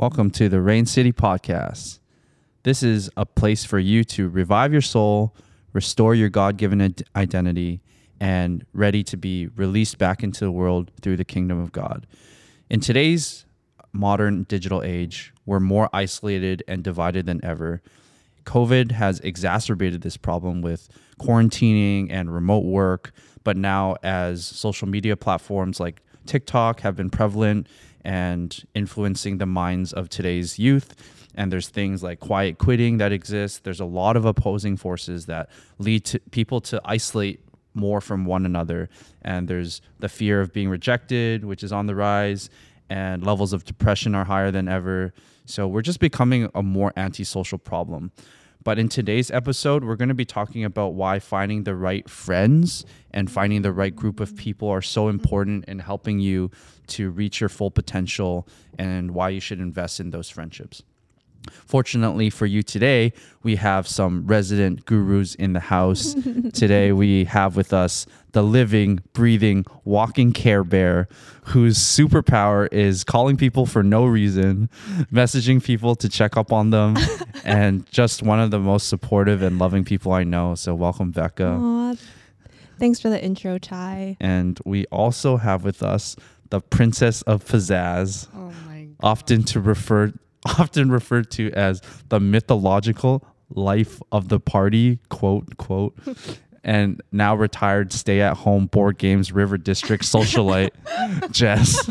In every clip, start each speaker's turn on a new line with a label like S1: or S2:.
S1: Welcome to the Rain City Podcast. This is a place for you to revive your soul, restore your God given identity, and ready to be released back into the world through the kingdom of God. In today's modern digital age, we're more isolated and divided than ever. COVID has exacerbated this problem with quarantining and remote work, but now as social media platforms like TikTok have been prevalent and influencing the minds of today's youth. And there's things like quiet quitting that exist. There's a lot of opposing forces that lead to people to isolate more from one another. And there's the fear of being rejected, which is on the rise, and levels of depression are higher than ever. So we're just becoming a more antisocial problem. But in today's episode, we're going to be talking about why finding the right friends and finding the right group of people are so important in helping you to reach your full potential and why you should invest in those friendships. Fortunately for you today, we have some resident gurus in the house. today, we have with us the living, breathing, walking Care Bear, whose superpower is calling people for no reason, messaging people to check up on them, and just one of the most supportive and loving people I know. So, welcome, Becca.
S2: Aww. Thanks for the intro, Ty.
S1: And we also have with us the Princess of Pizzazz, oh often to refer often referred to as the mythological life of the party, quote, quote, and now retired stay at home board games river district socialite, Jess.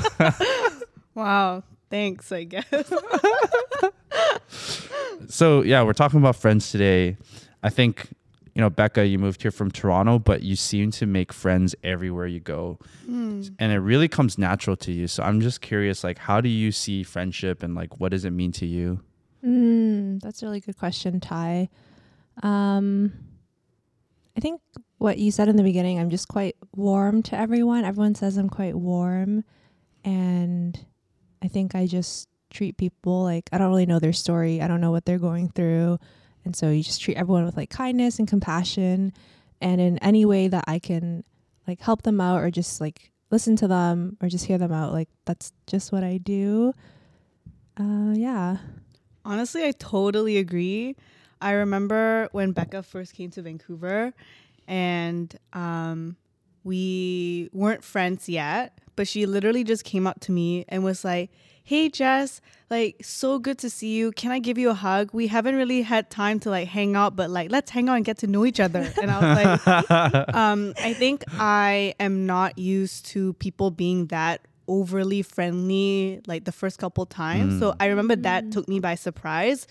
S3: wow. Thanks, I guess.
S1: so, yeah, we're talking about friends today. I think you know, Becca, you moved here from Toronto, but you seem to make friends everywhere you go. Mm. And it really comes natural to you. So I'm just curious, like, how do you see friendship and like what does it mean to you?
S2: Mm, that's a really good question, Ty. Um, I think what you said in the beginning, I'm just quite warm to everyone. Everyone says I'm quite warm. And I think I just treat people like I don't really know their story. I don't know what they're going through. And so you just treat everyone with like kindness and compassion and in any way that I can like help them out or just like listen to them or just hear them out. Like that's just what I do. Uh yeah.
S3: Honestly, I totally agree. I remember when Becca first came to Vancouver and um we weren't friends yet, but she literally just came up to me and was like, hey Jess, like so good to see you. Can I give you a hug? We haven't really had time to like hang out, but like let's hang out and get to know each other. And I was like, um, I think I am not used to people being that overly friendly like the first couple times. Mm. So I remember that took me by surprise,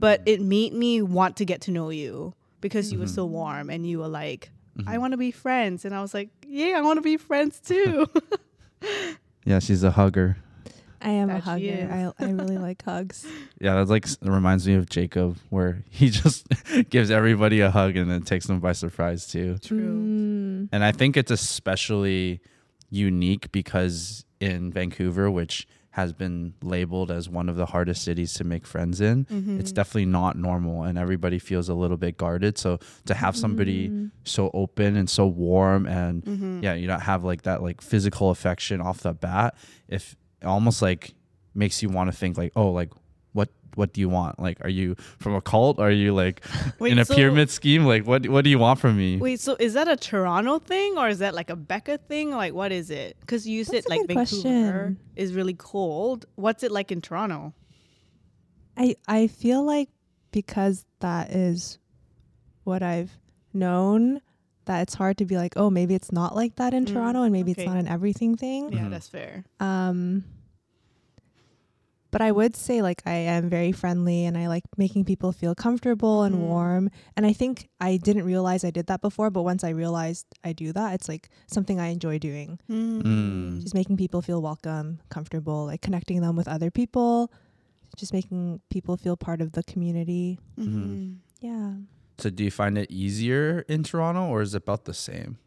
S3: but it made me want to get to know you because mm-hmm. you were so mm-hmm. warm and you were like, mm-hmm. I want to be friends. And I was like, yeah, I want to be friends too.
S1: yeah, she's a hugger.
S2: I am a hugger. I, I really like hugs.
S1: Yeah, that's like reminds me of Jacob, where he just gives everybody a hug and then takes them by surprise too.
S3: True. Mm.
S1: And I think it's especially unique because in Vancouver, which has been labeled as one of the hardest cities to make friends in. Mm-hmm. It's definitely not normal and everybody feels a little bit guarded. So to have somebody mm-hmm. so open and so warm and mm-hmm. yeah, you don't have like that like physical affection off the bat, if almost like makes you want to think like, oh, like what what do you want? Like, are you from a cult? Are you like wait, in a so, pyramid scheme? Like, what what do you want from me?
S3: Wait, so is that a Toronto thing or is that like a Becca thing? Like, what is it? Because you said like Vancouver question. is really cold. What's it like in Toronto?
S2: I I feel like because that is what I've known that it's hard to be like, oh, maybe it's not like that in mm, Toronto and maybe okay. it's not an everything thing.
S3: Yeah, mm-hmm. that's fair.
S2: Um but I would say like I am very friendly and I like making people feel comfortable and mm. warm. And I think I didn't realize I did that before, but once I realized I do that, it's like something I enjoy doing. Mm. Mm. Just making people feel welcome, comfortable, like connecting them with other people, just making people feel part of the community. Mm-hmm. Yeah.
S1: So do you find it easier in Toronto or is it about the same?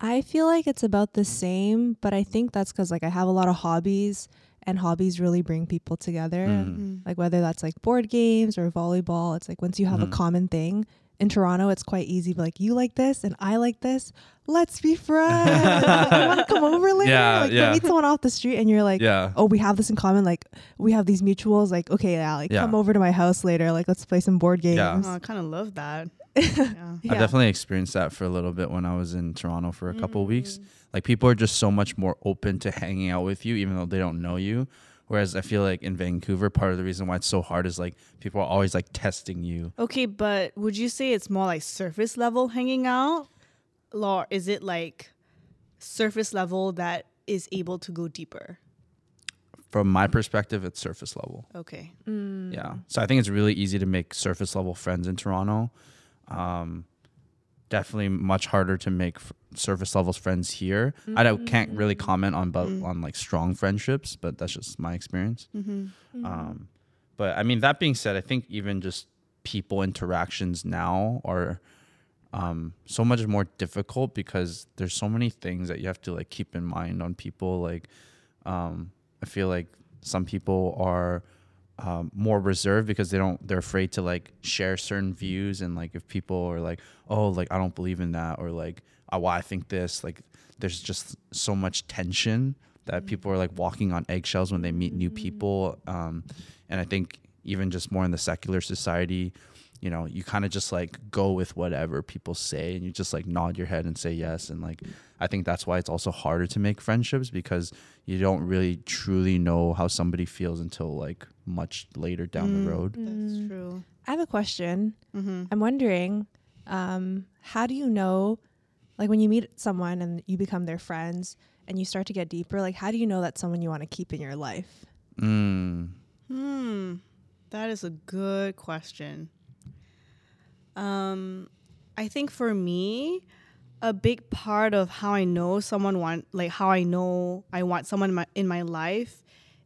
S2: I feel like it's about the same, but I think that's because like I have a lot of hobbies and hobbies really bring people together. Mm. Like whether that's like board games or volleyball, it's like once you have mm. a common thing, in Toronto, it's quite easy. But like, you like this and I like this. Let's be friends. like, you want to come over later?
S1: Yeah,
S2: like,
S1: yeah.
S2: You meet someone off the street and you're like,
S1: yeah.
S2: oh, we have this in common. Like, we have these mutuals. Like, okay, yeah, like
S1: Yeah.
S2: come over to my house later. Like, let's play some board games.
S1: Yeah.
S3: Oh, I kind of love that. yeah.
S2: Yeah.
S1: I definitely experienced that for a little bit when I was in Toronto for a couple of weeks. Like people are just so much more open to hanging out with you, even though they don't know you. Whereas I feel like in Vancouver, part of the reason why it's so hard is like people are always like testing you.
S3: Okay, but would you say it's more like surface level hanging out? Or is it like surface level that is able to go deeper?
S1: From my perspective, it's surface level.
S3: Okay.
S2: Mm.
S1: Yeah. So I think it's really easy to make surface level friends in Toronto. Um, definitely much harder to make f- surface levels friends here. I don't, can't really comment on but
S3: Mm.
S1: on like strong friendships, but that's just my experience.
S3: Mm-hmm.
S1: Um, but I mean, that being said, I think even just people interactions now are um, so much more difficult because there's so many things that you have to like keep in mind on people. Like, um, I feel like some people are um, more reserved because they don't they're afraid to like share certain views and like if people are like oh like I don't believe in that or like oh, well I think this like there's just so much tension that people are like walking on eggshells when they meet new people um, and I think even just more in the secular society you know you kind of just like go with whatever people say and you just like nod your head and say yes and like i think that's why it's also harder to make friendships because you don't really truly know how somebody feels until like much later down
S3: Mm.
S1: the road
S3: That's true.
S2: I have a question.
S3: Mm-hmm.
S2: I'm wondering, um, how do you know, like when you meet someone and you become their friends and you start to get deeper, like how do you know that's someone you want to keep in your life?
S1: mm.
S3: Hmm. That is a good question. Um, I think for me, a big part of how I know someone want like how I know I want someone in my, in my life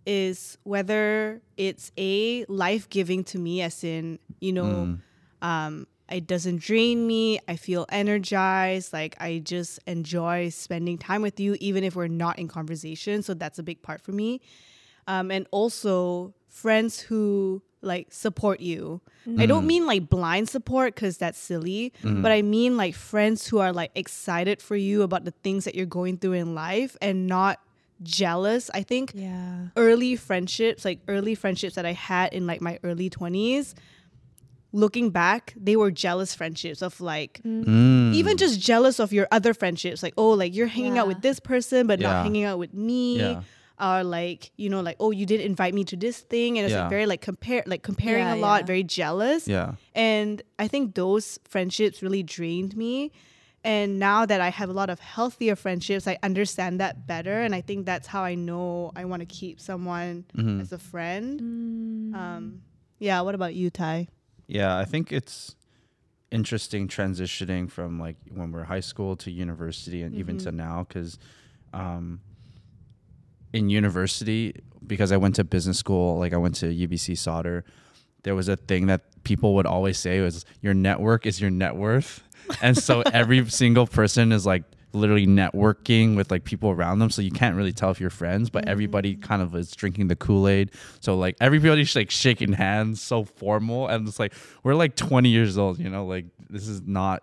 S3: is whether it's a life giving to me, as in you know,
S1: Mm.
S3: um, it doesn't drain me. I feel energized. Like I just enjoy spending time with you, even if we're not in conversation. So that's a big part for me. Um, and also friends who like support you. I don't mean like blind support because that's silly, but I mean like friends who are like excited for you about the things that you're going through in life and not jealous. I think
S2: Yeah.
S3: early friendships, like early friendships that I had in like my early 20s, looking back, they were jealous friendships of like
S1: Mm.
S3: even just jealous of your other friendships. Like, oh, like you're hanging out with this person but
S1: Yeah.
S3: not hanging out with me.
S1: Yeah.
S3: Or like, you know, like, oh, you didn't invite me to this thing. And it's
S1: Yeah.
S3: like very like compare like comparing
S2: Yeah,
S3: a lot,
S2: yeah.
S3: very jealous.
S1: yeah
S3: And I think those friendships really drained me. And now that I have a lot of healthier friendships, I understand that better. And I think that's how I know I want to keep someone
S1: Mhm.
S3: as a friend.
S2: Mm.
S3: Um, yeah. What about you, Ty?
S1: Yeah, I think it's interesting transitioning from like when we're high school to university and even to now because um, in university, because I went to business school, like I went to UBC Sauder, there was a thing that people would always say was your network is your net worth. And so every single person is like literally networking with like people around them. So you can't really tell if you're friends, but mm-hmm. everybody kind of is drinking the Kool-Aid. So like everybody's like shaking hands, so formal. And it's like we're like 20 years old, you know, like this is not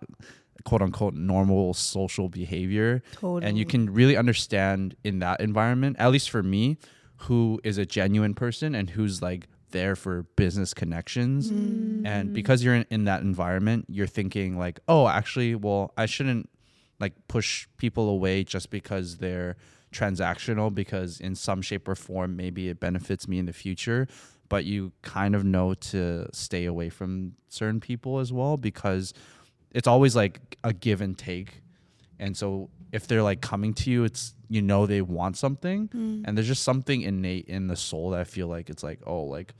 S1: quote unquote normal social behavior. And you can really understand in that environment, at least for me, who is a genuine person and who's like there for business connections. Mm-hmm. And because you're in, in that environment, you're thinking like, oh, actually, well, I shouldn't like push people away just because they're transactional because in some shape or form maybe it benefits me in the future but you kind of know to stay away from certain people as well because it's always like a give and take and so if they're like coming to you it's you know they want something mm. and there's just something innate in the soul that i feel like it's like oh like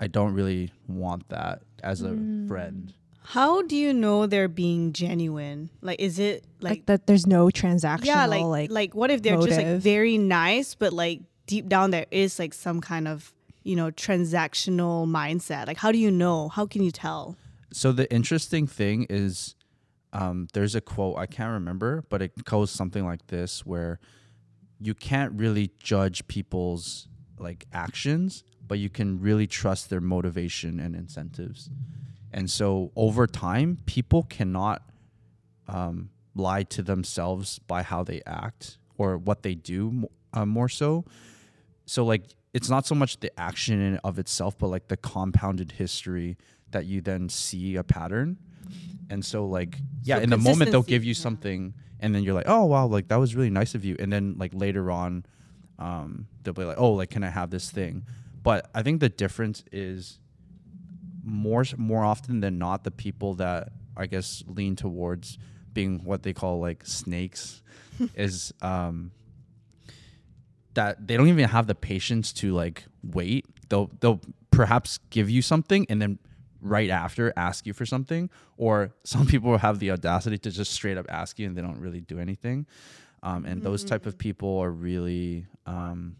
S1: i don't really want that as a mm. friend
S3: How do you know they're being genuine? Like, is it
S2: Like,
S3: like,
S2: that there's no transactional
S3: yeah, like,
S2: like,
S3: like, what if they're just like very nice, but like deep down there is like some kind of you know transactional mindset? Like, how do you know? How can you tell?
S1: So the interesting thing is, um, there's a quote I can't remember, but it goes something like this: where you can't really judge people's like actions, but you can really trust their motivation and incentives. And so over time, people cannot um, lie to themselves by how they act or what they do uh, more so. So like it's not so much the action in of itself, but like the compounded history that you then see a pattern. And so like yeah,
S3: So
S1: in the moment they'll give you
S3: yeah.
S1: something and then you're like, "Oh wow, like that was really nice of you." And then like later on um they'll be like, "Oh, like can I have this thing?" But I think the difference is more more often than not the people that I guess lean towards being what they call like snakes is um that they don't even have the patience to like wait. They'll they'll perhaps give you something and then right after ask you for something or some people will have the audacity to just straight up ask you and they don't really do anything. Um, and those type of people are really um,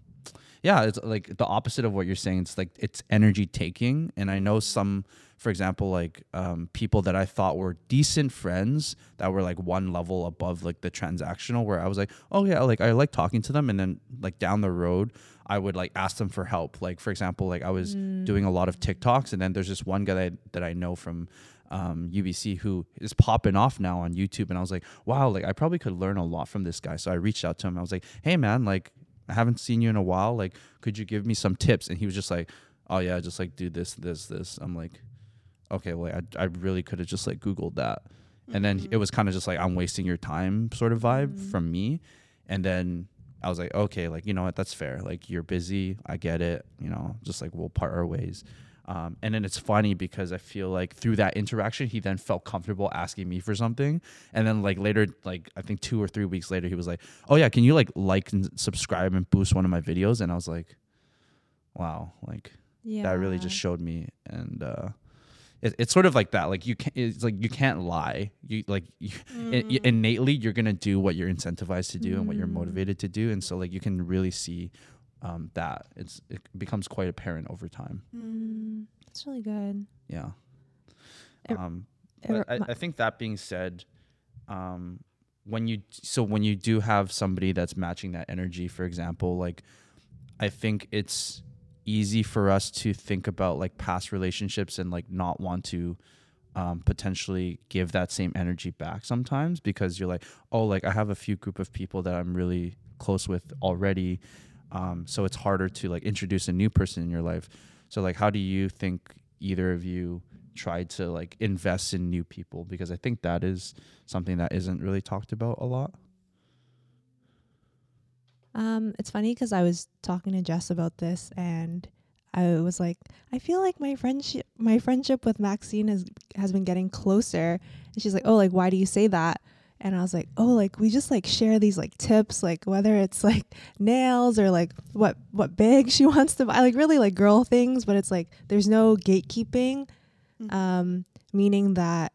S1: yeah it's like the opposite of what you're saying it's like it's energy taking and i know some for example like um, people that i thought were decent friends that were like one level above like the transactional where i was like oh yeah like i like talking to them and then like down the road i would like ask them for help like for example like i was doing a lot of tiktoks and then there's this one guy that I, that I know from um, UBC who is popping off now on YouTube. And I was like, wow, like I probably could learn a lot from this guy. So I reached out to him. I was like, hey man, like I haven't seen you in a while. Like, could you give me some tips? And he was just like, oh yeah, just like do this, this, this. I'm like, okay, well, I, I really could have just like Googled that. And then it mm-hmm. was kind of just like, I'm wasting your time sort of vibe mm-hmm. from me. And then I was like, okay, like, you know what? That's fair. Like, you're busy. I get it. You know, just like we'll part our ways. Um, and then it's funny because I feel like through that interaction, he then felt comfortable asking me for something. And then like later, like I think two or three weeks later, he was like, "Oh yeah, can you like like and subscribe and boost one of my videos?" And I was like, "Wow, like
S2: Yeah.
S1: that really just showed me." And uh, it, it's sort of like that. Like you can't. It's like you can't lie. You like you,
S3: Mm.
S1: i- innately you're gonna do what you're incentivized to do and what you're
S2: Mm.
S1: motivated to do. And so like you can really see um, that it's it becomes quite apparent over time.
S2: Mm, that's really good.
S1: Yeah.
S2: It-
S1: Um,
S2: it
S1: I, I think that being said, um, when you so when you do have somebody that's matching that energy, for example, like I think it's easy for us to think about like past relationships and like not want to um, potentially give that same energy back sometimes because you're like, oh, like I have a few group of people that I'm really close with already. Um, so it's harder to like introduce a new person in your life. So like, how do you think either of you tried to like invest in new people? Because I think that is something that isn't really talked about a lot.
S2: Um, it's funny because I was talking to Jess about this, and I was like, I feel like my friendship, my friendship with Maxine has has been getting closer. And she's like, Oh, like why do you say that? And I was like, Oh, like we just like share these like tips, like whether it's like nails or like what what bag she wants to buy, like really like girl things. But it's like there's no gatekeeping,
S3: Mhm.
S2: um, meaning that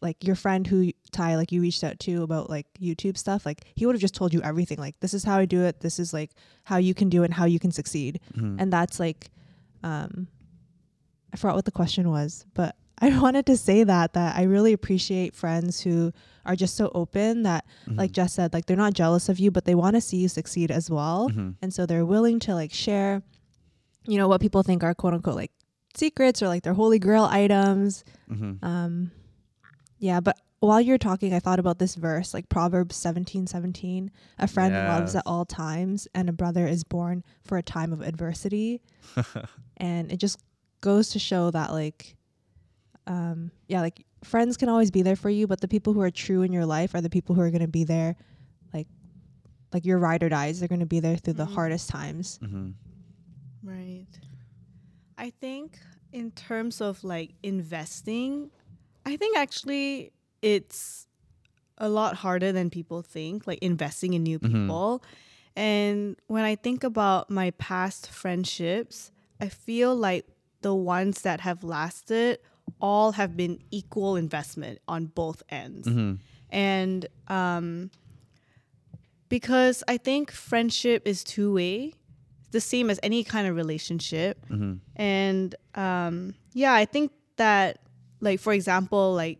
S2: like your friend who Ty like you reached out to about like YouTube stuff, like he would have just told you everything. Like this is how I do it. This is like how you can do it and how you can succeed.
S1: Mhm.
S2: And that's like um I forgot what the question was, but I wanted to say that that I really appreciate friends who are just so open that like
S1: Mhm.
S2: Jess said, like they're not jealous of you, but they want to see you succeed as well.
S1: Mhm.
S2: And so they're willing to like share, you know, what people think are quote unquote like secrets or like their holy grail items.
S1: Mhm.
S2: Um, yeah, but while you're talking, I thought about this verse, like Proverbs seventeen seventeen. A friend loves at all times, and a brother is born for a time of adversity. and it just goes to show that, like, um, yeah, like friends can always be there for you, but the people who are true in your life are the people who are going to be there, like, like your ride or dies. They're going to be there through the
S3: Mhm.
S2: hardest times.
S1: Mhm.
S3: Right. I think in terms of like investing, I think actually it's a lot harder than people think, like investing in new
S1: Mhm.
S3: people. And when I think about my past friendships, I feel like the ones that have lasted all have been equal investment on both ends.
S1: Mhm.
S3: And um, because I think friendship is two way, the same as any kind of relationship.
S1: Mhm.
S3: And um, yeah, I think that, like, for example, like,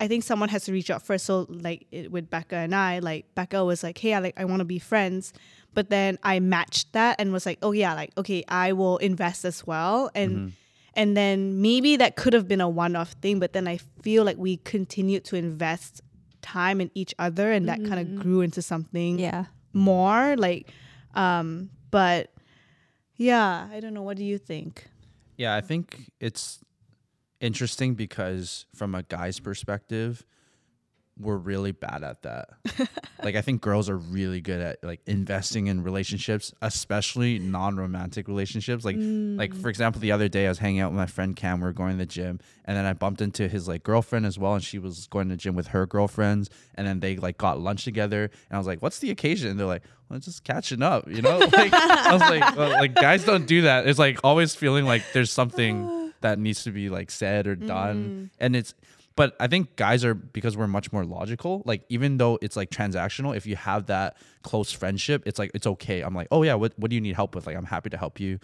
S3: I think someone has to reach out first. So, like, it, with Becca and I, like, Becca was like, hey, I, like, I want to be friends. But then I matched that and was like, oh, yeah, like, okay, I will invest as well. And,
S1: Mhm.
S3: And then maybe that could have been a one off thing, but then I feel like we continued to invest time in each other and that kind of grew into something
S2: Yeah.
S3: more. Like, um, but yeah, I don't know. What do you think?
S1: Yeah, I think it's interesting because from a guy's perspective, we're really bad at that. like I think girls are really good at like investing in relationships, especially non-romantic relationships. Like like mm. for example, the other day I was hanging out with my friend Cam, we are going to the gym, and then I bumped into his like girlfriend as well, and she was going to the gym with her girlfriends, and then they like got lunch together, and I was like, "What's the occasion?" And they're like, "Well, just catching up," you know. Like I was like, well, like guys don't do that. It's like always feeling like there's something that needs to be like said or done, mm. and it's but I think guys are because we're much more logical. Like even though it's like transactional, if you have that close friendship, it's like it's okay. I'm like, oh yeah, what what do you need help with? Like I'm happy to help you.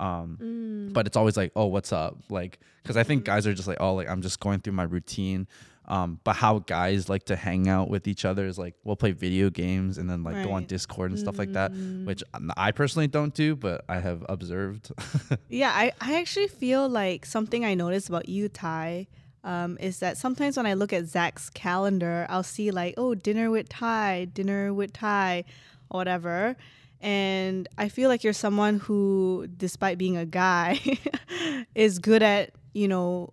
S1: Um, but it's always like, oh, what's up? Like, because I think guys are just like, oh, like I'm just going through my routine. Um, but how guys like to hang out with each other is like we'll play video games and then like go on Discord and stuff like that, which I personally don't do, but I have observed.
S3: Yeah, I, I actually feel like something I noticed about you, Ty, um, is that sometimes when I look at Zach's calendar, I'll see like, oh, dinner with Ty, dinner with Ty, or whatever. And I feel like you're someone who, despite being a guy, is good at, you know,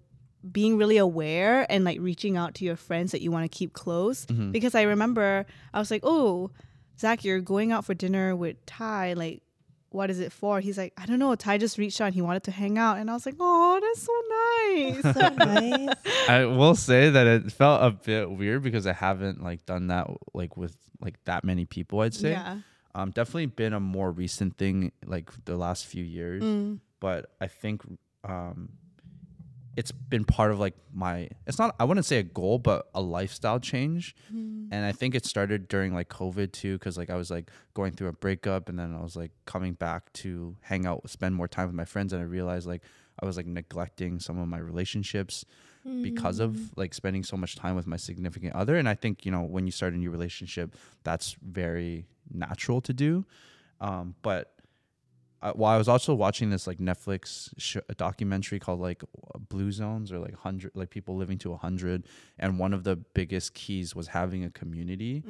S3: being really aware and like reaching out to your friends that you want to keep close. Because I remember I was like, oh, Zach, you're going out for dinner with Ty. Like, what is it for? He's like, I don't know. Ty just reached out and he wanted to hang out. And I was like, oh, that's so nice.
S2: So nice.
S1: I will say that it felt a bit weird because I haven't like done that like with like that many people. I'd say,
S3: yeah.
S1: um, definitely been a more recent thing like the last few years.
S3: Mm.
S1: But I think um, it's been part of like my. It's not. I wouldn't say a goal, but a lifestyle change. And I think it started during like COVID too, because like I was like going through a breakup, and then I was like coming back to hang out, spend more time with my friends, and I realized like I was like neglecting some of my relationships because of like spending so much time with my significant other. And I think you know when you start a new relationship, that's very natural to do. Um, but uh, while I was also watching this like Netflix sh- a documentary called like Blue Zones or like hundred like people living to a hundred, and one of the biggest keys was having a community.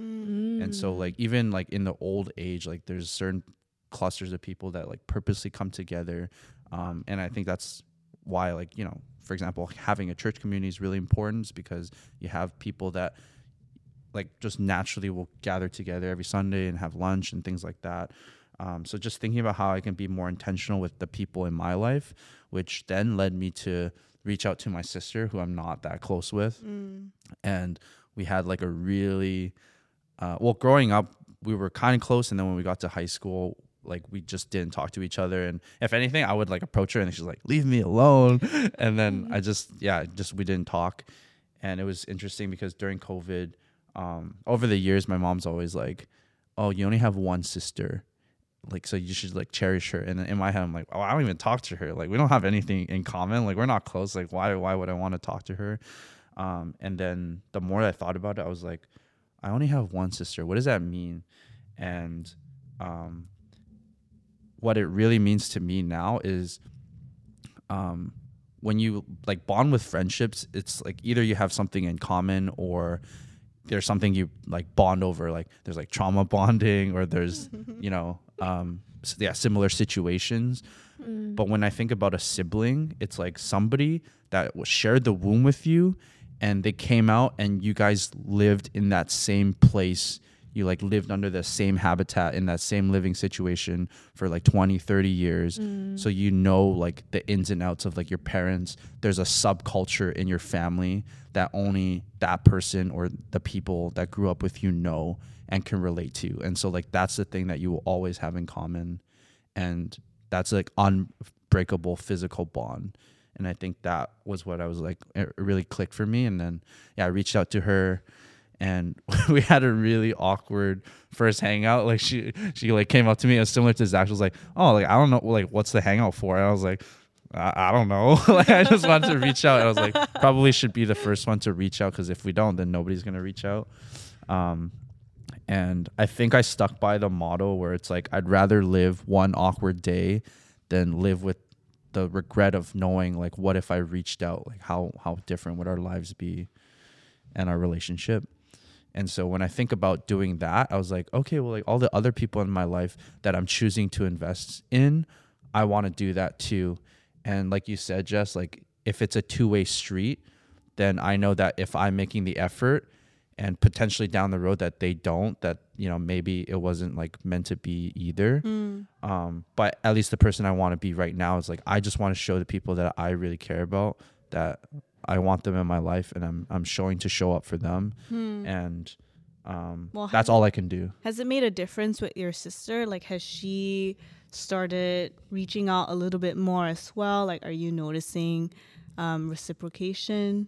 S1: And so like even like in the old age, like there's certain clusters of people that like purposely come together, um, and I think that's why like you know for example having a church community is really important because you have people that like just naturally will gather together every Sunday and have lunch and things like that. Um, so just thinking about how I can be more intentional with the people in my life, which then led me to reach out to my sister, who I'm not that close with, and we had like a really uh, well growing up we were kind of close, and then when we got to high school. Like we just didn't talk to each other, and if anything, I would like approach her, and she's like, "Leave me alone." And then I just, yeah, just we didn't talk, and it was interesting because during COVID, um, over the years, my mom's always like, "Oh, you only have one sister, like so you should like cherish her." And in my head, I'm like, "Oh, I don't even talk to her. Like we don't have anything in common. Like we're not close. Like why why would I want to talk to her?" Um, and then the more I thought about it, I was like, "I only have one sister. What does that mean?" And um, what it really means to me now is um, when you like bond with friendships, it's like either you have something in common or there's something you like bond over. Like there's like trauma bonding or there's you know um, yeah similar situations. But when I think about a sibling, it's like somebody that shared the womb with you, and they came out and you guys lived in that same place you like lived under the same habitat in that same living situation for like 20 30 years. Mm. So you know like the ins and outs of like your parents. There's a subculture in your family that only that person or the people that grew up with you know and can relate to and so like that's the thing that you will always have in common. And that's like unbreakable physical bond. And i think that was what i was like it really clicked for me. And then yeah i reached out to her and we had a really awkward first hangout like she she like came up to me and similar to zach she was like oh like i don't know like what's the hangout for and i was like I, I don't know. like I just wanted to reach out. I was like, probably should be the first one to reach out because if we don't, then nobody's gonna reach out. Um, and I think I stuck by the motto where it's like I'd rather live one awkward day than live with the regret of knowing like what if I reached out like how how different would our lives be and our relationship and so when I think about doing that I was like okay well like all the other people in my life that I'm choosing to invest in I want to do that too and like you said Jess like if it's a two-way street then I know that if I'm making the effort and potentially down the road that they don't that you know maybe it wasn't like meant to be either
S3: Mm.
S1: um but at least the person i want to be right now is like i just want to show the people that i really care about that i want them in my life and i'm i'm showing to show up for them
S3: Hmm.
S1: and um
S3: Well,
S1: that's all i can do
S3: Has it made a difference with your sister? Like, has she started reaching out a little bit more as well? Like, are you noticing um, reciprocation?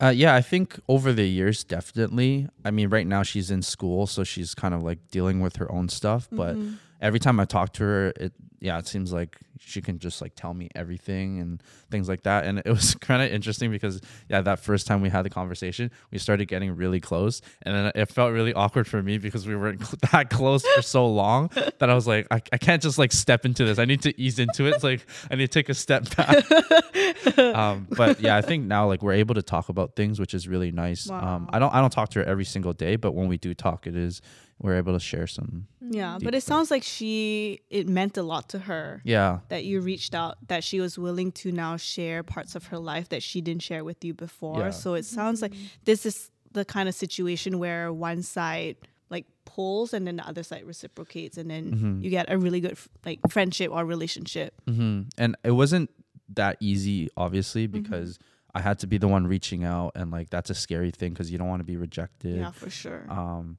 S1: Uh, yeah, I think over the years, definitely. I mean, right now she's in school, so she's kind of like dealing with her own stuff. But
S3: Mhm.
S1: Every time I talk to her, it yeah, it seems like she can just like tell me everything and things like that. And it was kind of interesting because yeah, that first time we had the conversation, we started getting really close, and then it felt really awkward for me because we weren't that close for so long that I was like, I, I can't just like step into this. I need to ease into it. It's like I need to take a step back. um, but yeah, I think now like we're able to talk about things, which is really nice. Um, I don't I don't talk to her every single day, but when we do talk, it is we're able to share some.
S3: Yeah, but it
S1: stuff.
S3: sounds like she it meant a lot to her
S1: Yeah,
S3: that you reached out, that she was willing to now share parts of her life that she didn't share with you before.
S1: Yeah.
S3: So it sounds like this is the kind of situation where one side like pulls and then the other side reciprocates and then
S1: Mhm.
S3: you get a really good like friendship or relationship.
S1: hmm and it wasn't that easy, obviously, because I had to be the one reaching out, and like that's a scary thing because you don't want to be rejected.
S3: Yeah, for sure.
S1: um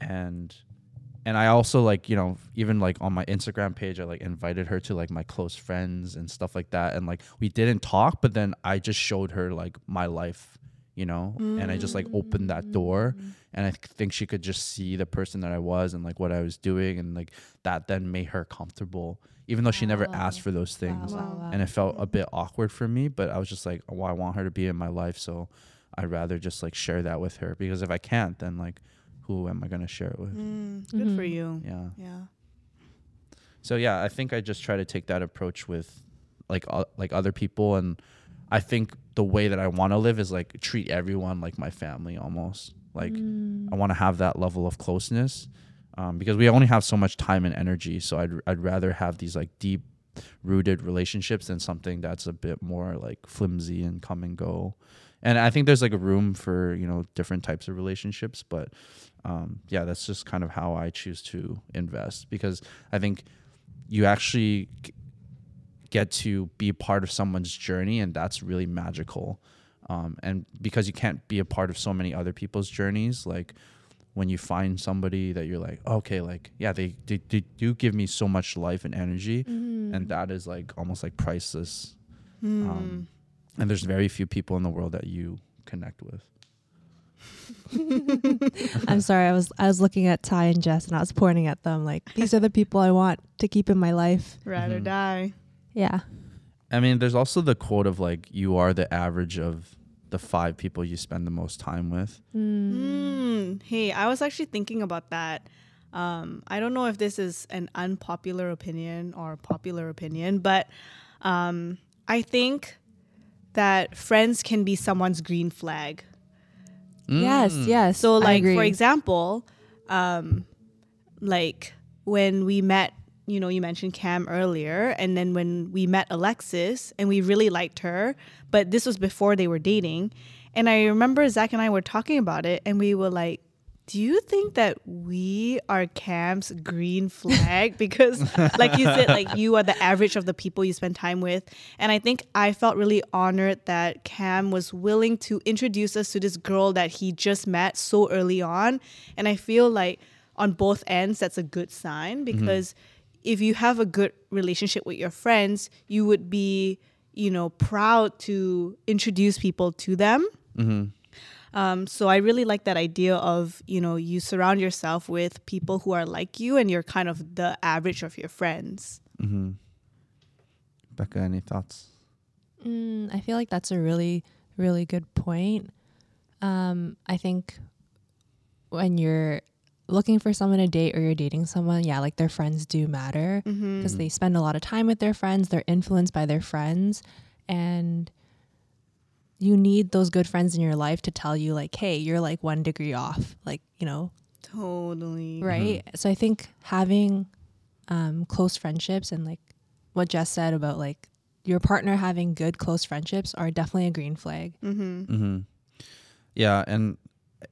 S1: and and i also like you know even like on my instagram page i like invited her to like my close friends and stuff like that and like we didn't talk but then i just showed her like my life you know and i just like opened that door mm. and i think she could just see the person that i was and like what i was doing and like that then made her comfortable even though she never asked for those things
S3: Wow.
S2: wow.
S1: and it felt a bit awkward for me but i was just like well i want her to be in my life so i'd rather just like share that with her because if i can't then like who am i going to share it with
S3: Mm, good for
S2: Mhm.
S3: you.
S1: yeah
S3: Yeah.
S1: so yeah i think i just try to take that approach with like uh, like other people and i think the way that i want to live is like treat everyone like my family almost like
S2: Mm.
S1: i want to have that level of closeness um, because we only have so much time and energy so I'd, I'd rather have these like deep rooted relationships than something that's a bit more like flimsy and come and go and i think there's like a room for you know different types of relationships but um, yeah that's just kind of how i choose to invest because i think you actually get to be a part of someone's journey and that's really magical um, and because you can't be a part of so many other people's journeys like when you find somebody that you're like okay like yeah they, they, they do give me so much life and energy
S2: Mm.
S1: and that is like almost like priceless
S3: Mm.
S1: um, and there's very few people in the world that you connect with
S2: I'm sorry. I was I was looking at Ty and Jess, and I was pointing at them like these are the people I want to keep in my life.
S3: Ride or
S1: Mhm.
S3: die.
S2: Yeah.
S1: i mean there's also the quote of like you are the average of the five people you spend the most time with
S2: Mm.
S3: Mm. Hey, I was actually thinking about that. Um, I don't know if this is an unpopular opinion or popular opinion, but um, I think that friends can be someone's green flag.
S2: Yes.
S1: Mm.
S2: Yes.
S3: So,
S2: I
S3: like for example, um, like when we met, you know, you mentioned Cam earlier, and then when we met Alexis, and we really liked her, but this was before they were dating, and I remember Zach and I were talking about it, and we were like. Do you think that we are Cam's green flag? Because, like you said, like you are the average of the people you spend time with. And I think I felt really honored that Cam was willing to introduce us to this girl that he just met so early on. And I feel like on both ends, that's a good sign because if you have a good relationship with your friends, you would be, you know, proud to introduce people to them.
S1: hmm
S3: Um, so I really like that idea of, you know, you surround yourself with people who are like you and you're kind of the average of your friends.
S1: hmm becca any thoughts
S2: Mm, I feel like that's a really, really good point. Um, I think when you're looking for someone to date or you're dating someone, yeah, like their friends do matter
S3: Mm-hmm.
S2: because they spend a lot of time with their friends, they're influenced by their friends, and you need those good friends in your life to tell you, like, hey, you're like one degree off, like, you know,
S3: Totally.
S2: right? So I think having um, close friendships and like what Jess said about like your partner having good close friendships are definitely a green flag.
S3: Mm-hmm.
S1: Mm-hmm. Yeah, and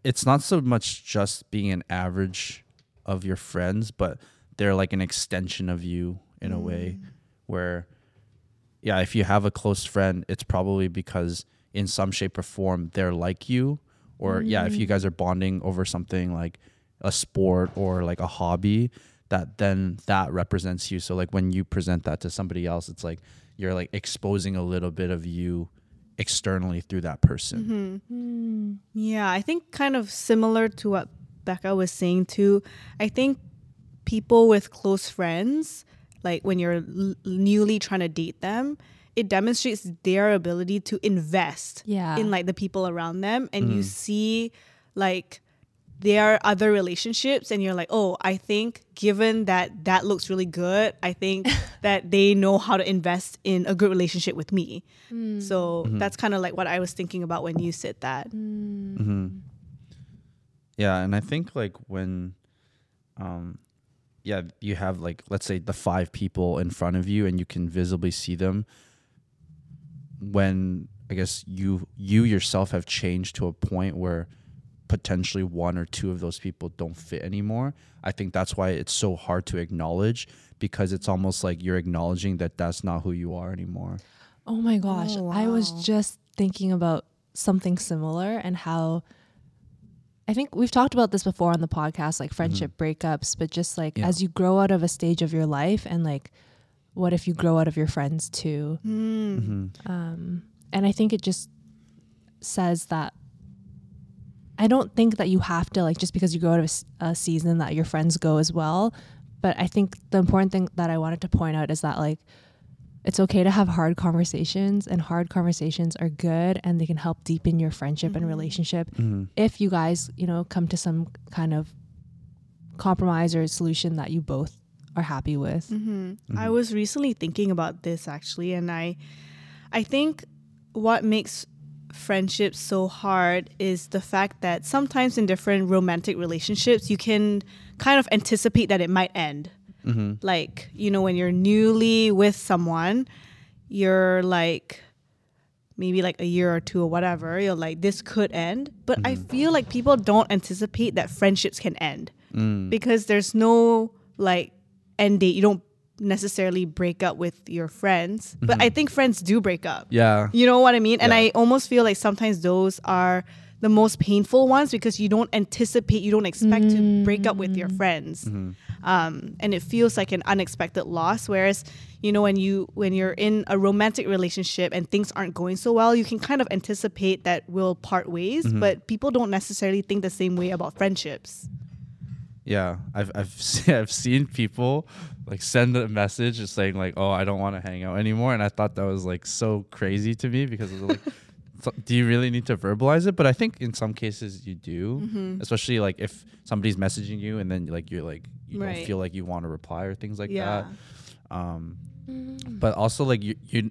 S1: it's not so much just being an average of your friends, but they're like an extension of you in a way where yeah, if you have a close friend, it's probably because in some shape or form they're like you or yeah, if you guys are bonding over something like a sport or like a hobby, that then that represents you. So like when you present that to somebody else, it's like you're like exposing a little bit of you externally through that person.
S3: Mm-hmm. Yeah, I think kind of similar to what Becca was saying too. I think people with close friends, like when you're l- newly trying to date them, it demonstrates their ability to invest
S2: Yeah.
S3: in like the people around them and you see like their other relationships and you're like oh i think given that that looks really good i think that they know how to invest in a good relationship with me so that's kind of like what i was thinking about when you said that
S1: Mm-hmm. Yeah, and I think like when, um, yeah, you have like let's say the five people in front of you, and you can visibly see them. When I guess you you yourself have changed to a point where potentially one or two of those people don't fit anymore. I think that's why it's so hard to acknowledge because it's almost like you're acknowledging that that's not who you are anymore.
S2: Oh my gosh.
S3: Oh,
S2: I was just thinking about something similar and how I think we've talked about this before on the podcast, like mm-hmm. friendship breakups, but just like
S1: Yeah.
S2: as you grow out of a stage of your life and like what if you grow out of your friends too?
S3: Mm.
S2: Um, and I think it just says that I don't think that you have to like just because you go out of a season that your friends go as well. But I think the important thing that I wanted to point out is that like it's okay to have hard conversations and hard conversations are good and they can help deepen your friendship and relationship if you guys, you know, come to some kind of compromise or solution that you both are happy with.
S3: hmm I was recently thinking about this actually, and I, I think what makes friendships so hard is the fact that sometimes in different romantic relationships, you can kind of anticipate that it might end.
S1: Mm-hmm.
S3: Like you know, when you're newly with someone, you're like maybe like a year or two or whatever. You're like this could end, but I feel like people don't anticipate that friendships can end
S1: Mm.
S3: because there's no like end date. You don't necessarily break up with your friends, but I think friends do break up.
S1: Yeah.
S3: You know what I mean? And
S1: Yeah.
S3: I almost feel like sometimes those are the most painful ones because you don't anticipate, you don't expect to break up with your friends,
S1: Mm-hmm.
S3: um, and it feels like an unexpected loss. Whereas, you know, when you when you're in a romantic relationship and things aren't going so well, you can kind of anticipate that we'll part ways,
S1: Mm-hmm.
S3: but people don't necessarily think the same way about friendships.
S1: Yeah, I've I've se- I've seen people like send a message just saying like, "Oh, I don't want to hang out anymore," and I thought that was like so crazy to me because it like, so- do you really need to verbalize it? But I think in some cases you do,
S3: Mm-hmm.
S1: especially like if somebody's messaging you and then like you're like you
S3: Right.
S1: don't feel like you want to reply or things like
S3: yeah.
S1: that. Um, but also like you you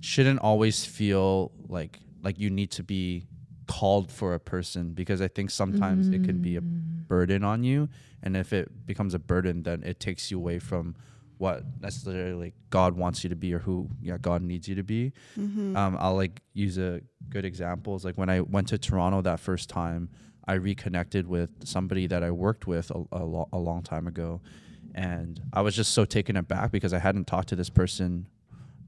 S1: shouldn't always feel like like you need to be called for a person because I think sometimes it can be a burden on you and if it becomes a burden then it takes you away from what necessarily God wants you to be or who yeah God needs you to be.
S3: Mm-hmm.
S1: Um, I'll like use a good example is like when I went to Toronto that first time, I reconnected with somebody that I worked with a, a, lo- a long time ago, and I was just so taken aback because I hadn't talked to this person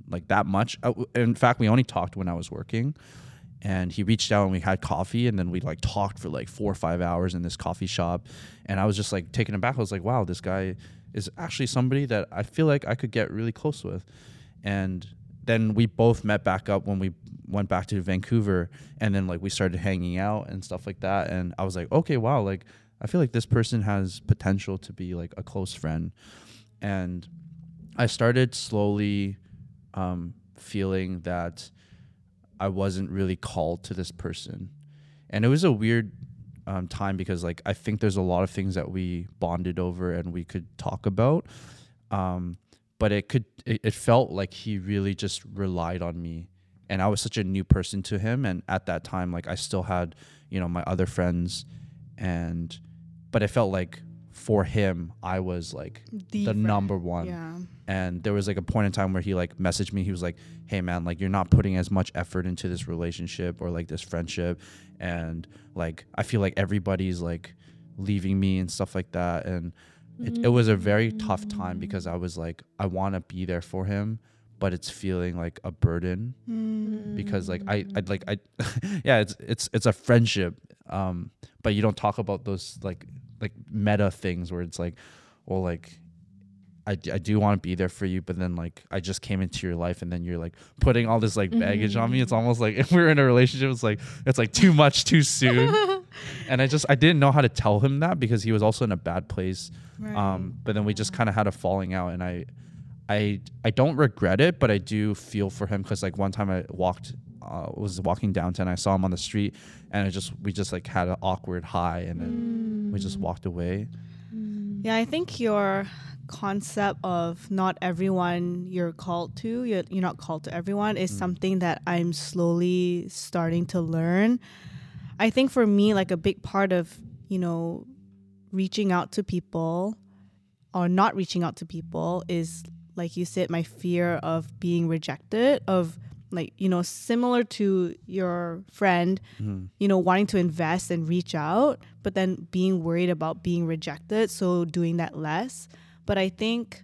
S1: like that much. Uh, w- in fact, we only talked when I was working. And he reached out and we had coffee and then we like talked for like four or five hours in this coffee shop. And I was just like taken aback. I was like, wow, this guy is actually somebody that I feel like I could get really close with. And then we both met back up when we went back to Vancouver and then like we started hanging out and stuff like that. And I was like, okay, wow, like I feel like this person has potential to be like a close friend. And I started slowly um, feeling that I wasn't really called to this person. And it was a weird um, time because like I think there's a lot of things that we bonded over and we could talk about. Um, but it could it, it felt like he really just relied on me and I was such a new person to him and at that time like I still had, you know, my other friends and but I felt like for him I was like the,
S3: friend.
S1: number one.
S3: Yeah.
S1: And there was like a point in time where he like messaged me. He was like, "Hey man, like you're not putting as much effort into this relationship or like this friendship, and like I feel like everybody's like leaving me and stuff like that." And it, it was a very tough time because I was like, I want to be there for him, but it's feeling like a burden because like I I like I yeah it's it's it's a friendship, um, but you don't talk about those like like meta things where it's like, well like I, I do want to be there for you, but then like I just came into your life and then you're like putting all this like baggage on me. It's almost like if we're in a relationship, it's like it's like too much too soon. and I just I didn't know how to tell him that because he was also in a bad place. Um, but then we just kind of had a falling out, and I I I don't regret it, but I do feel for him because like one time I walked uh, was walking downtown, I saw him on the street, and I just we just like had an awkward hi, and then we just mm. walked away. Mm.
S3: Yeah, I think your concept of not everyone you're called to, you're, you're not called to everyone, is mm. something that I'm slowly starting to learn. I think for me, like a big part of, you know, reaching out to people or not reaching out to people is, like you said, my fear of being rejected, of like, you know, similar to your friend, you know, wanting to invest and reach out, but then being worried about being rejected. So doing that less. But I think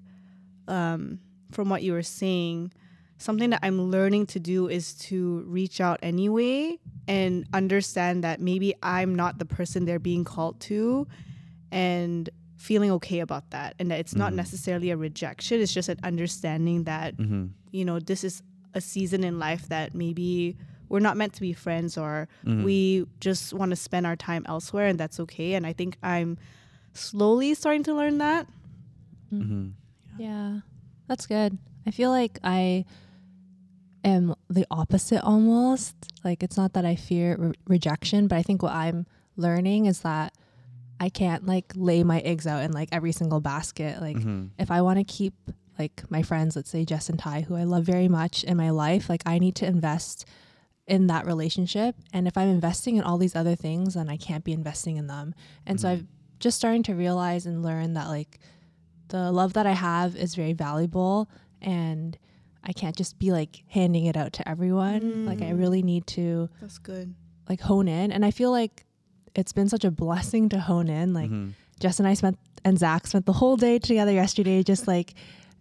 S3: um, from what you were saying, something that I'm learning to do is to reach out anyway and understand that maybe I'm not the person they're being called to and feeling okay about that. And that it's not necessarily a rejection, it's just an understanding that,
S1: Mm-hmm.
S3: you know, this is a season in life that maybe we're not meant to be friends or
S1: Mm-hmm.
S3: we just want to spend our time elsewhere and that's okay. And I think I'm slowly starting to learn that.
S1: Mm-hmm.
S2: Yeah, that's good. I feel like I am the opposite almost. Like it's not that I fear re- rejection, but I think what I'm learning is that I can't like lay my eggs out in like every single basket. Like
S1: Mm-hmm.
S2: if I want to keep like my friends, let's say Jess and Ty, who I love very much in my life, like I need to invest in that relationship. And if I'm investing in all these other things, then I can't be investing in them. And so I've just starting to realize and learn that like the love that I have is very valuable and I can't just be like handing it out to everyone. Like I really need to
S3: That's good.
S2: like hone in. And I feel like it's been such a blessing to hone in. Like
S1: Mm-hmm.
S2: Jess and I spent and Zach spent the whole day together yesterday, just like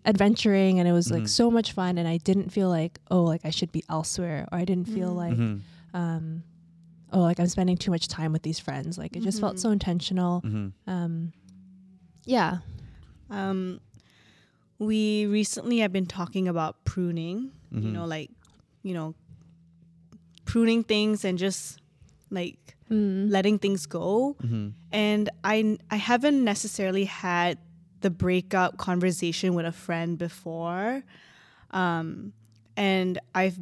S2: adventuring, and it was like so much fun. And I didn't feel like oh, like I should be elsewhere, or I didn't feel like
S1: Mm-hmm.
S2: um, oh, like I'm spending too much time with these friends. Like it just felt so intentional.
S1: Mm-hmm.
S2: Um, yeah.
S3: Um, we recently have been talking about pruning,
S1: Mm-hmm.
S3: you know, like, you know, pruning things and just like letting things go.
S1: Mm-hmm.
S3: And I, I haven't necessarily had the breakup conversation with a friend before. Um, and I've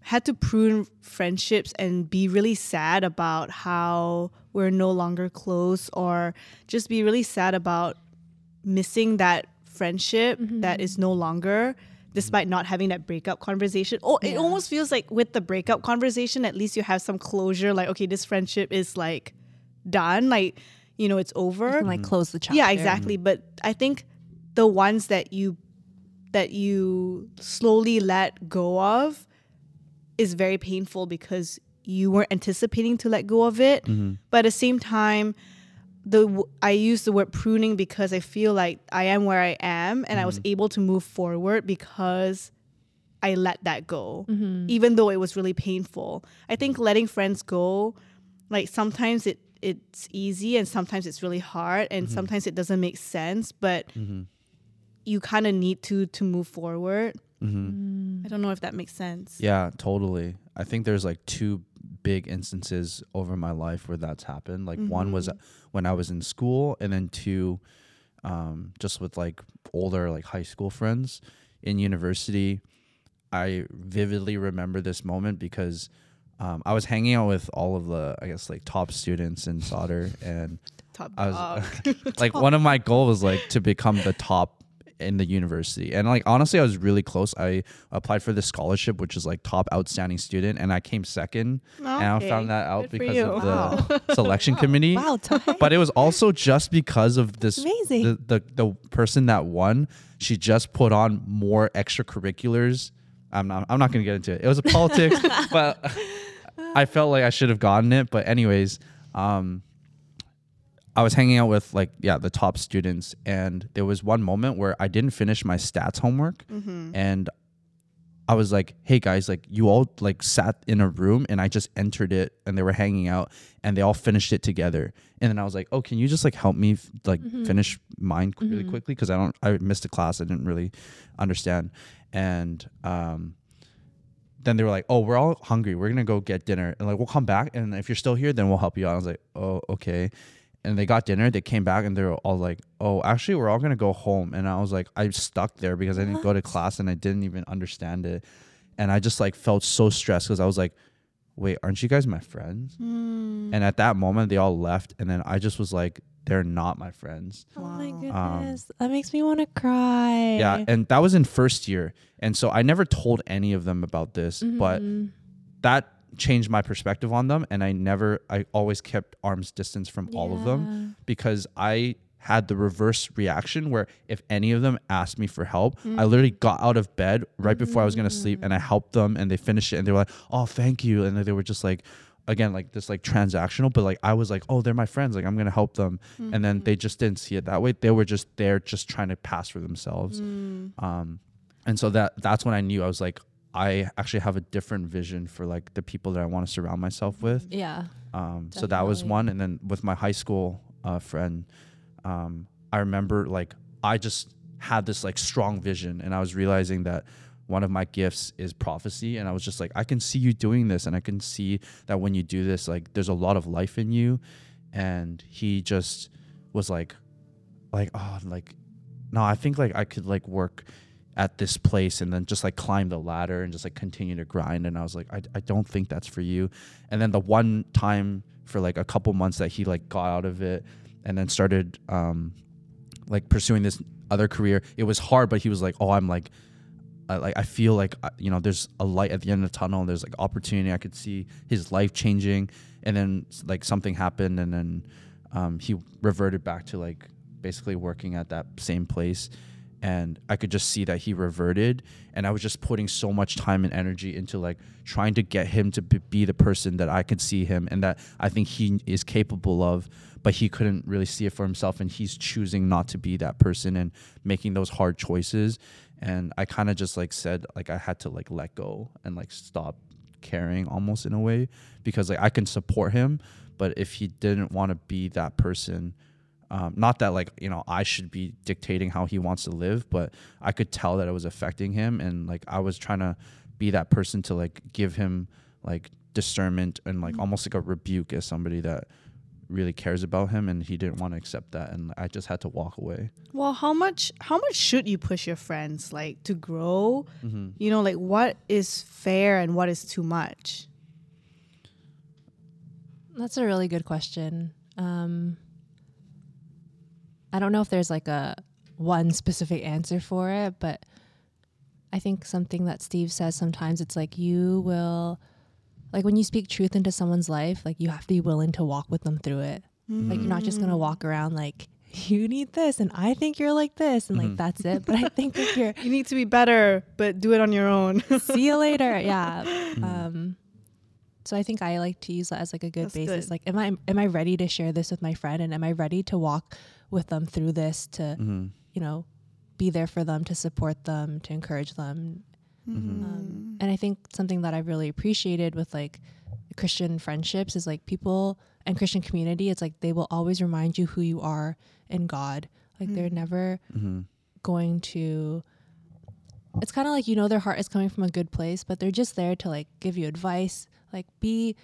S3: had to prune friendships and be really sad about how we're no longer close or just be really sad about missing that friendship that is no longer despite not having that breakup conversation. Oh, it almost feels like with the breakup conversation, at least you have some closure like okay, this friendship is like done, like you know, it's over.
S2: And like close the chapter.
S3: Yeah, exactly. Mm-hmm. But I think the ones that you that you slowly let go of is very painful because you weren't anticipating to let go of it. Mm-hmm. But at the same time, the w- I use the word pruning because I feel like I am where I am and I was mm-hmm. able to move forward because I let that go, even though it was really painful. I think letting friends go, like sometimes it it's easy and sometimes it's really hard and mm-hmm. sometimes it doesn't make sense, but mm-hmm. you kind of need to to move forward. Mm-hmm. Mm. I don't know if that makes sense.
S1: Yeah, totally. I think there's like two big instances over my life where that's happened. Like one was uh, when I was in school, and then two, um, just with like older like high school friends in university. I vividly remember this moment because um, I was hanging out with all of the I guess like top students in Sauder and
S3: Top
S1: I was like one of my goals was like to become the top in the university. And like honestly i was really close. I applied for this scholarship which is like top outstanding student and i came second and i found that out
S3: Good
S1: because of the selection committee.
S2: Wow, Ty.
S1: but it was also just because of this
S2: Amazing.
S1: The, the the person that won she just put on more extracurriculars. I'm not i'm not gonna get into it. It was a politics but i felt like i should have gotten it but anyways um I was hanging out with like yeah the top students, and there was one moment where I didn't finish my stats homework, and I was like, "Hey guys, like you all like sat in a room, and I just entered it, and they were hanging out, and they all finished it together." And then I was like, "Oh, can you just like help me f- like finish mine qu- really quickly? Because I don't I missed a class I didn't really understand," and um then they were like, "Oh, we're all hungry. We're gonna go get dinner, and like we'll come back, and if you're still here, then we'll help you out." I was like, "Oh, okay." And they got dinner. They came back, and they were all like, "Oh, actually, we're all gonna go home." And I was like, "I'm stuck there because I didn't go to class and I didn't even understand it." And I just like felt so stressed because I was like, "Wait, aren't you guys my friends?"
S3: Hmm.
S1: And at that moment, they all left, and then I just was like, "They're not my friends."
S2: Oh my
S3: Wow.
S2: goodness. Um, that makes me want to cry.
S1: Yeah, and that was in first year, and so I never told any of them about this, but
S2: Mhm.
S1: that changed my perspective on them and i never i always kept arm's distance from all of them because i had the reverse reaction where if any of them asked me for help i mm. literally got out of bed right before i was going to sleep and i mm. helped them and they finished it and they were like oh thank you and they were just like again like this like transactional but like i was like oh they're my friends like i'm going to help them. And then they just didn't see it that way. They were just there just trying to pass for themselves. Um and so that that's when i knew i was like i actually have a different vision for like the people that i want to surround myself with.
S2: Yeah.
S1: um so that was one and then with my high school uh friend um i remember like i just had this like strong vision and i was realizing that one of my gifts is prophecy. And i was just like i can see you doing this. And i can see that when you do this like there's a lot of life in you. And he just was like like oh like no i think like i could like work at this place and then just like climb the ladder and just like continue to grind. And i was like i, I don't think that's for you. And then the one time for like a couple months that he like got out of it and then started um like pursuing this other career it was hard but he was like oh i'm like I, like I feel like uh, you know there's a light at the end of the tunnel. There's like opportunity. I could see his life changing, and then like something happened, and then um, he reverted back to like basically working at that same place, and I could just see that he reverted, and I was just putting so much time and energy into like trying to get him to be the person that I could see him, and that I think he is capable of, but he couldn't really see it for himself, and he's choosing not to be that person and making those hard choices and I kind of just like said like I had to like let go and like stop caring almost in a way because like I can support him, but if he didn't want to be that person, um, not that like you know I should be dictating how he wants to live, but I could tell that it was affecting him, and like I was trying to be that person to like give him like discernment and like almost like a rebuke as somebody that really cares about him and he didn't want to accept that and I just had to walk away.
S3: Well, how much how much should you push your friends like to grow?
S1: Mm-hmm.
S3: You know, like what is fair and what is too much?
S2: That's a really good question. Um, I don't know if there's like a one specific answer for it, but I think something that Steve says sometimes it's like you will, like when you speak truth into someone's life, like you have to be willing to walk with them through it. Like you're not just gonna walk around like you need this and I think you're like this and like that's it. But I think if you're
S3: You need to be better, but do it on your own.
S2: see you later. Yeah. Um, so I think I like to use that as like a good
S3: That's
S2: basis.
S3: good.
S2: Like, am I am I ready to share this with my friend, and am I ready to walk with them through this to,
S1: Mm-hmm.
S2: you know, be there for them, to support them, to encourage them. Um, and I think something that I've really appreciated with like Christian friendships is like people and Christian community. It's like they will always remind you who you are in God. Like they're never
S1: Mm-hmm.
S2: going to it's kind of like you know their heart is coming from a good place but they're just there to like give you advice like be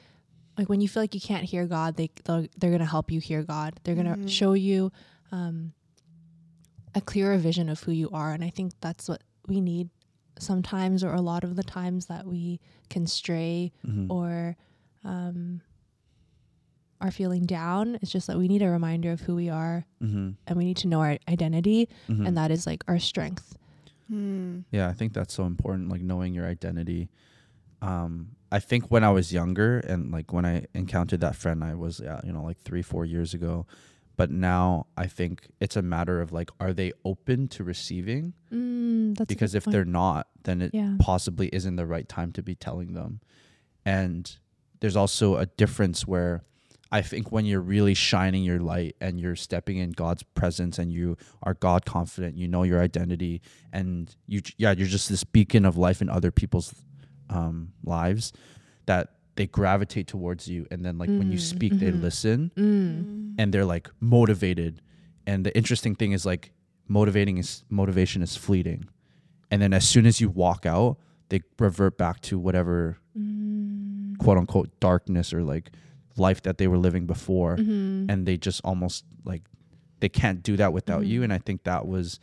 S2: like when you feel like you can't hear god they they'll- they're gonna help you hear god they're gonna show you um a clearer vision of who you are and i think that's what we need sometimes or a lot of the times that we can stray
S1: Mhm.
S2: or um, are feeling down. It's just that we need a reminder of who we are
S1: Mhm.
S2: and we need to know our identity,
S1: Mhm.
S2: and that is like our strength.
S3: Hmm.
S1: Yeah, I think that's so important, like knowing your identity. Um, I think when I was younger and like when I encountered that friend, I was, yeah, you know, like three, four years ago. But now I think it's a matter of like, are they open to receiving?
S2: Mm,
S1: because if
S2: point.
S1: they're not, then it
S2: Yeah.
S1: possibly isn't the right time to be telling them. And there's also a difference where I think when you're really shining your light and you're stepping in God's presence and you are God confident, you know your identity, and you yeah you're just this beacon of life in other people's um, lives that they gravitate towards you, and then like when you
S2: Mm,
S1: speak, they
S2: mhm.
S1: listen
S2: Mm.
S1: and they're like motivated. And the interesting thing is like motivating is motivation is fleeting. And then as soon as you walk out, they revert back to whatever
S2: Mm.
S1: quote unquote darkness or like life that they were living before.
S2: Mhm.
S1: And they just almost like they can't do that without you.
S2: Mhm.
S1: And I think that was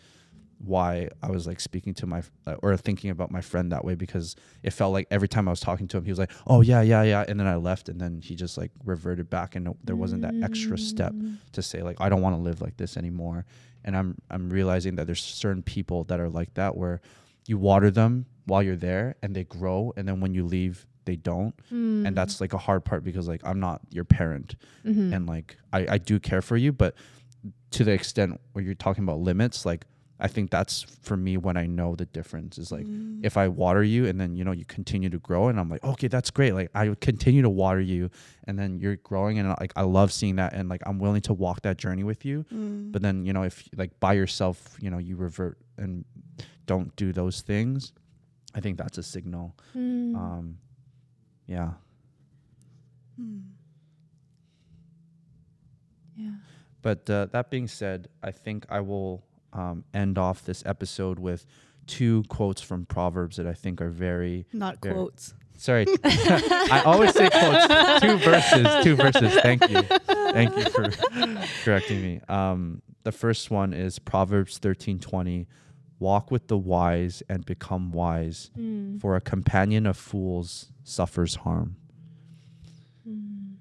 S1: why I was like speaking to my uh, or thinking about my friend that way because it felt like every time I was talking to him, he was like, "Oh yeah, yeah, yeah," and then I left, and then he just like reverted back, and there wasn't that extra step
S2: Mm.
S1: to say like I don't want to live like this anymore. And I'm I'm realizing that there's certain people that are like that where you water them while you're there and they grow and then when you leave they don't.
S2: Mm.
S1: And that's like a hard part because like I'm not your parent
S2: Mhm.
S1: and like I, I do care for you, but to the extent where you're talking about limits, like I think that's for me when I know the difference is like
S3: Mm.
S1: if I water you and then you know you continue to grow and I'm like okay that's great like I would continue to water you and then you're growing and like I love seeing that and like I'm willing to walk that journey with you
S3: Mm.
S1: but then you know if like by yourself you know you revert and don't do those things I think that's a signal
S2: Mm.
S1: um yeah
S3: Hmm.
S2: yeah.
S1: but uh, that being said I think I will um, end off this episode with two quotes from Proverbs that I think are very
S3: Not
S1: Very-
S3: quotes.
S1: Sorry. I always say quotes. Two verses. Two verses. Thank you. Thank you for correcting me. Um, the first one is Proverbs thirteen twenty. Walk with the wise and become wise,
S2: Mm.
S1: for a companion of fools suffers harm.
S2: Mm.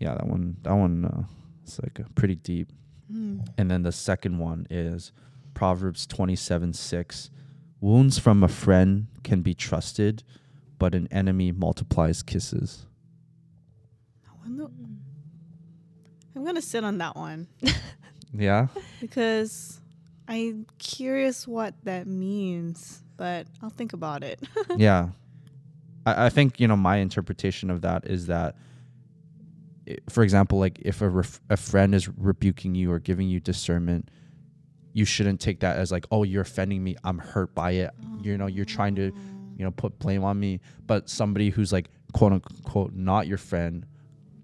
S1: Yeah, that one. That one. Uh, it's like pretty deep.
S3: Hmm.
S1: And then the second one is Proverbs twenty seven six. Wounds from a friend can be trusted, but an enemy multiplies kisses.
S3: I'm gonna sit on that one
S1: Yeah.
S3: because I'm curious what that means, but I'll think about it.
S1: yeah I, I think you know my interpretation of that is that for example like if a, ref- a friend is rebuking you or giving you discernment you shouldn't take that as like oh you're offending me i'm hurt by it you know you're trying to you know put blame on me but somebody who's like quote unquote not your friend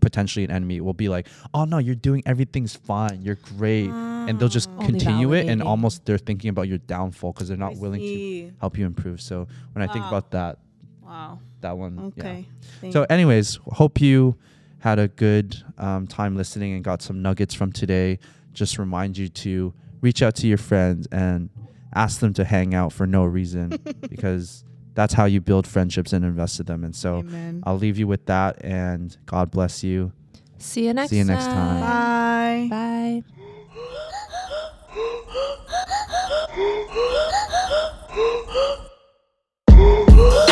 S1: potentially an enemy will be like oh no you're doing everything's fine you're great and they'll just ah.
S2: Only
S1: continue it and almost they're thinking about your downfall because they're
S3: I
S1: not willing to help you improve so when i think
S3: Wow.
S1: about that
S3: Wow.
S1: that one yeah.
S3: Okay. Thank-
S1: So, anyways, hope you had a good um, time listening and got some nuggets from today. Just remind you to reach out to your friends and ask them to hang out for no reason because that's how you build friendships and invest in them. And so,
S3: Amen.
S1: I'll leave you with that and God bless you.
S2: See you next.
S1: See you next time.
S3: Bye.
S2: Bye.